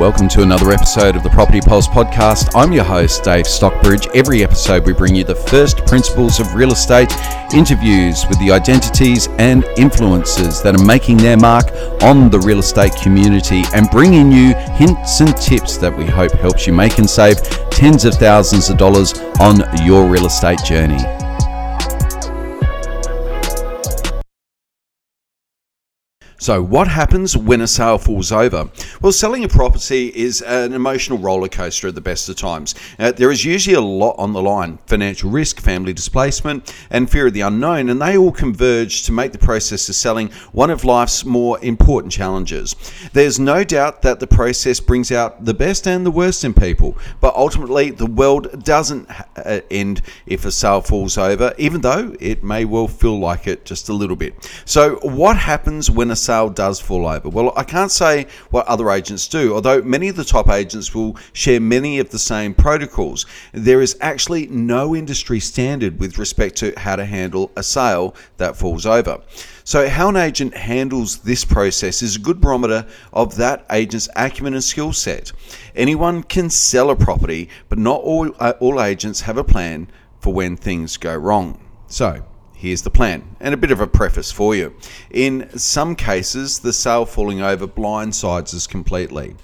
Welcome to another episode of the Property Pulse podcast. I'm your host, Dave Stockbridge. Every episode, we bring you the first principles of real estate, interviews with the identities and influences that are making their mark on the real estate community, and bringing you hints and tips that we hope helps you make and save tens of thousands of dollars on your real estate journey. So, what happens when a sale falls over? Well, selling a property is an emotional roller coaster at the best of times. Uh, there is usually a lot on the line financial risk, family displacement, and fear of the unknown, and they all converge to make the process of selling one of life's more important challenges. There's no doubt that the process brings out the best and the worst in people, but ultimately, the world doesn't uh, end if a sale falls over, even though it may well feel like it just a little bit. So, what happens when a sale does fall over? Well, I can't say what other agents do, although many of the top agents will share many of the same protocols. There is actually no industry standard with respect to how to handle a sale that falls over. So, how an agent handles this process is a good barometer of that agent's acumen and skill set. Anyone can sell a property, but not all, uh, all agents have a plan for when things go wrong. So, Here's the plan, and a bit of a preface for you. In some cases, the sale falling over blindsides us completely,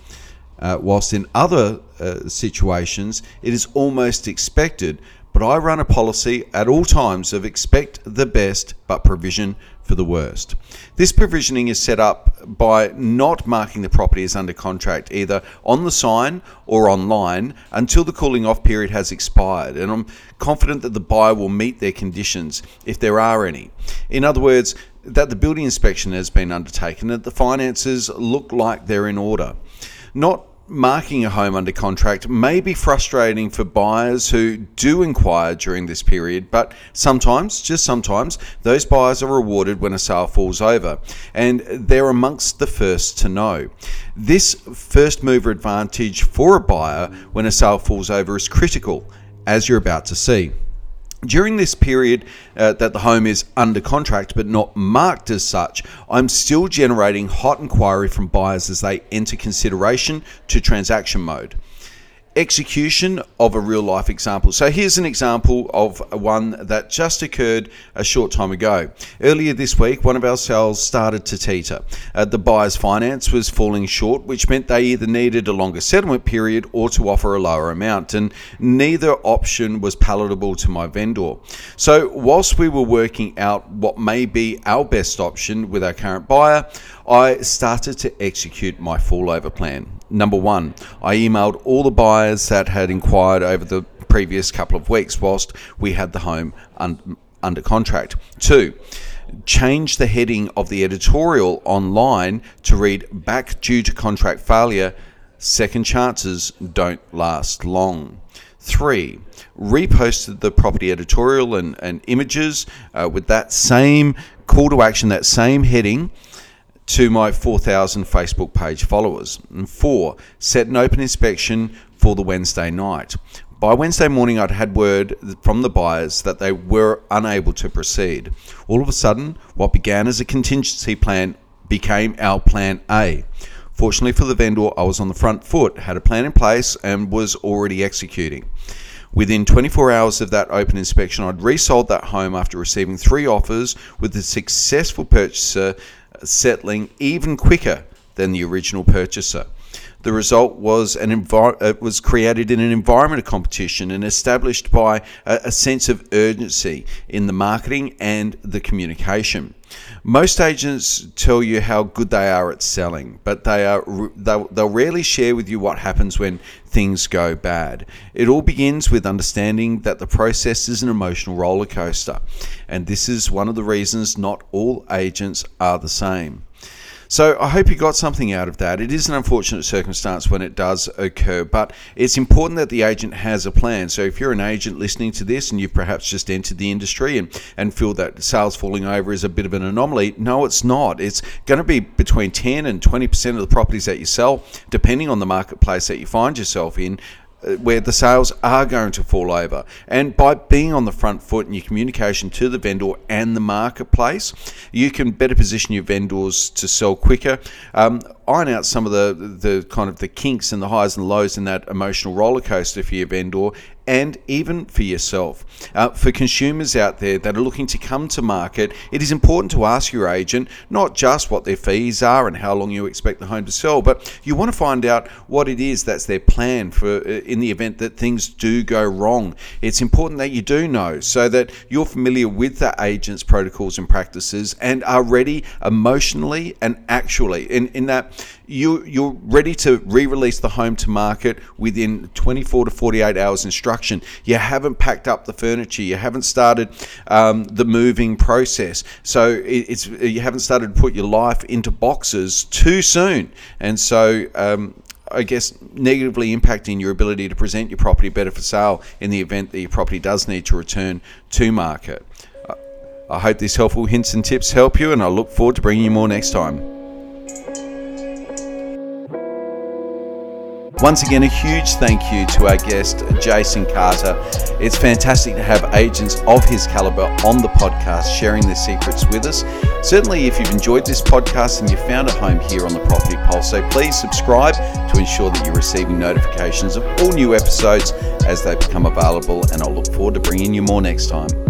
uh, whilst in other uh, situations, it is almost expected. But I run a policy at all times of expect the best, but provision for the worst. This provisioning is set up by not marking the property as under contract either on the sign or online until the cooling off period has expired. And I'm confident that the buyer will meet their conditions if there are any. In other words, that the building inspection has been undertaken, that the finances look like they're in order. Not marking a home under contract may be frustrating for buyers who do inquire during this period, but sometimes, just sometimes, those buyers are rewarded when a sale falls over, and they're amongst the first to know. This first mover advantage for a buyer when a sale falls over is critical, as you're about to see. During this period uh, that the home is under contract but not marked as such, I'm still generating hot inquiry from buyers as they enter consideration to transaction mode execution of a real life example. So here's an example of one that just occurred a short time ago. Earlier this week, one of our sales started to teeter. Uh, the buyer's finance was falling short, which meant they either needed a longer settlement period or to offer a lower amount, and neither option was palatable to my vendor. So whilst we were working out what may be our best option with our current buyer, I started to execute my fallover plan. Number one, I emailed all the buyers that had inquired over the previous couple of weeks whilst we had the home un- under contract. Two, change the heading of the editorial online to read back due to contract failure. Second chances don't last long. Three, reposted the property editorial and, and images uh, with that same call to action, that same heading to my 4,000 Facebook page followers. And four, set an open inspection for the Wednesday night. By Wednesday morning, I'd had word from the buyers that they were unable to proceed. All of a sudden, what began as a contingency plan became our plan A. Fortunately for the vendor, I was on the front foot, had a plan in place, and was already executing. Within 24 hours of that open inspection, I'd resold that home after receiving three offers with the successful purchaser settling even quicker than the original purchaser. The result was an envir- it was created in an environment of competition and established by a, a sense of urgency in the marketing and the communication. Most agents tell you how good they are at selling, but they are they'll, they'll rarely share with you what happens when things go bad. It all begins with understanding that the process is an emotional roller coaster, and this is one of the reasons not all agents are the same. So I hope you got something out of that. It is an unfortunate circumstance when it does occur, but it's important that the agent has a plan. So if you're an agent listening to this and you've perhaps just entered the industry and, and feel that sales falling over is a bit of an anomaly, no, it's not. It's going to be between 10 and 20% of the properties that you sell, depending on the marketplace that you find yourself in where the sales are going to fall over. And by being on the front foot in your communication to the vendor and the marketplace, you can better position your vendors to sell quicker. Um, iron out some of the the kind of the kinks and the highs and lows in that emotional roller coaster for your vendor and even for yourself. Uh, for consumers out there that are looking to come to market, it is important to ask your agent not just what their fees are and how long you expect the home to sell, but you want to find out what it is that's their plan for uh, in the event that things do go wrong. It's important that you do know so that you're familiar with the agent's protocols and practices and are ready emotionally and actually in, in that you you're ready to re-release the home to market within 24 to 48 hours instruction you haven't packed up the furniture you haven't started um, the moving process so it, it's you haven't started to put your life into boxes too soon and so um, I guess negatively impacting your ability to present your property better for sale in the event that your property does need to return to market. I hope these helpful hints and tips help you, and I look forward to bringing you more next time. Once again, a huge thank you to our guest, Jason Carter. It's fantastic to have agents of his caliber on the podcast sharing their secrets with us. Certainly, if you've enjoyed this podcast and you found a home here on the Property Pulse, so please subscribe to ensure that you're receiving notifications of all new episodes as they become available. And I'll look forward to bringing you more next time.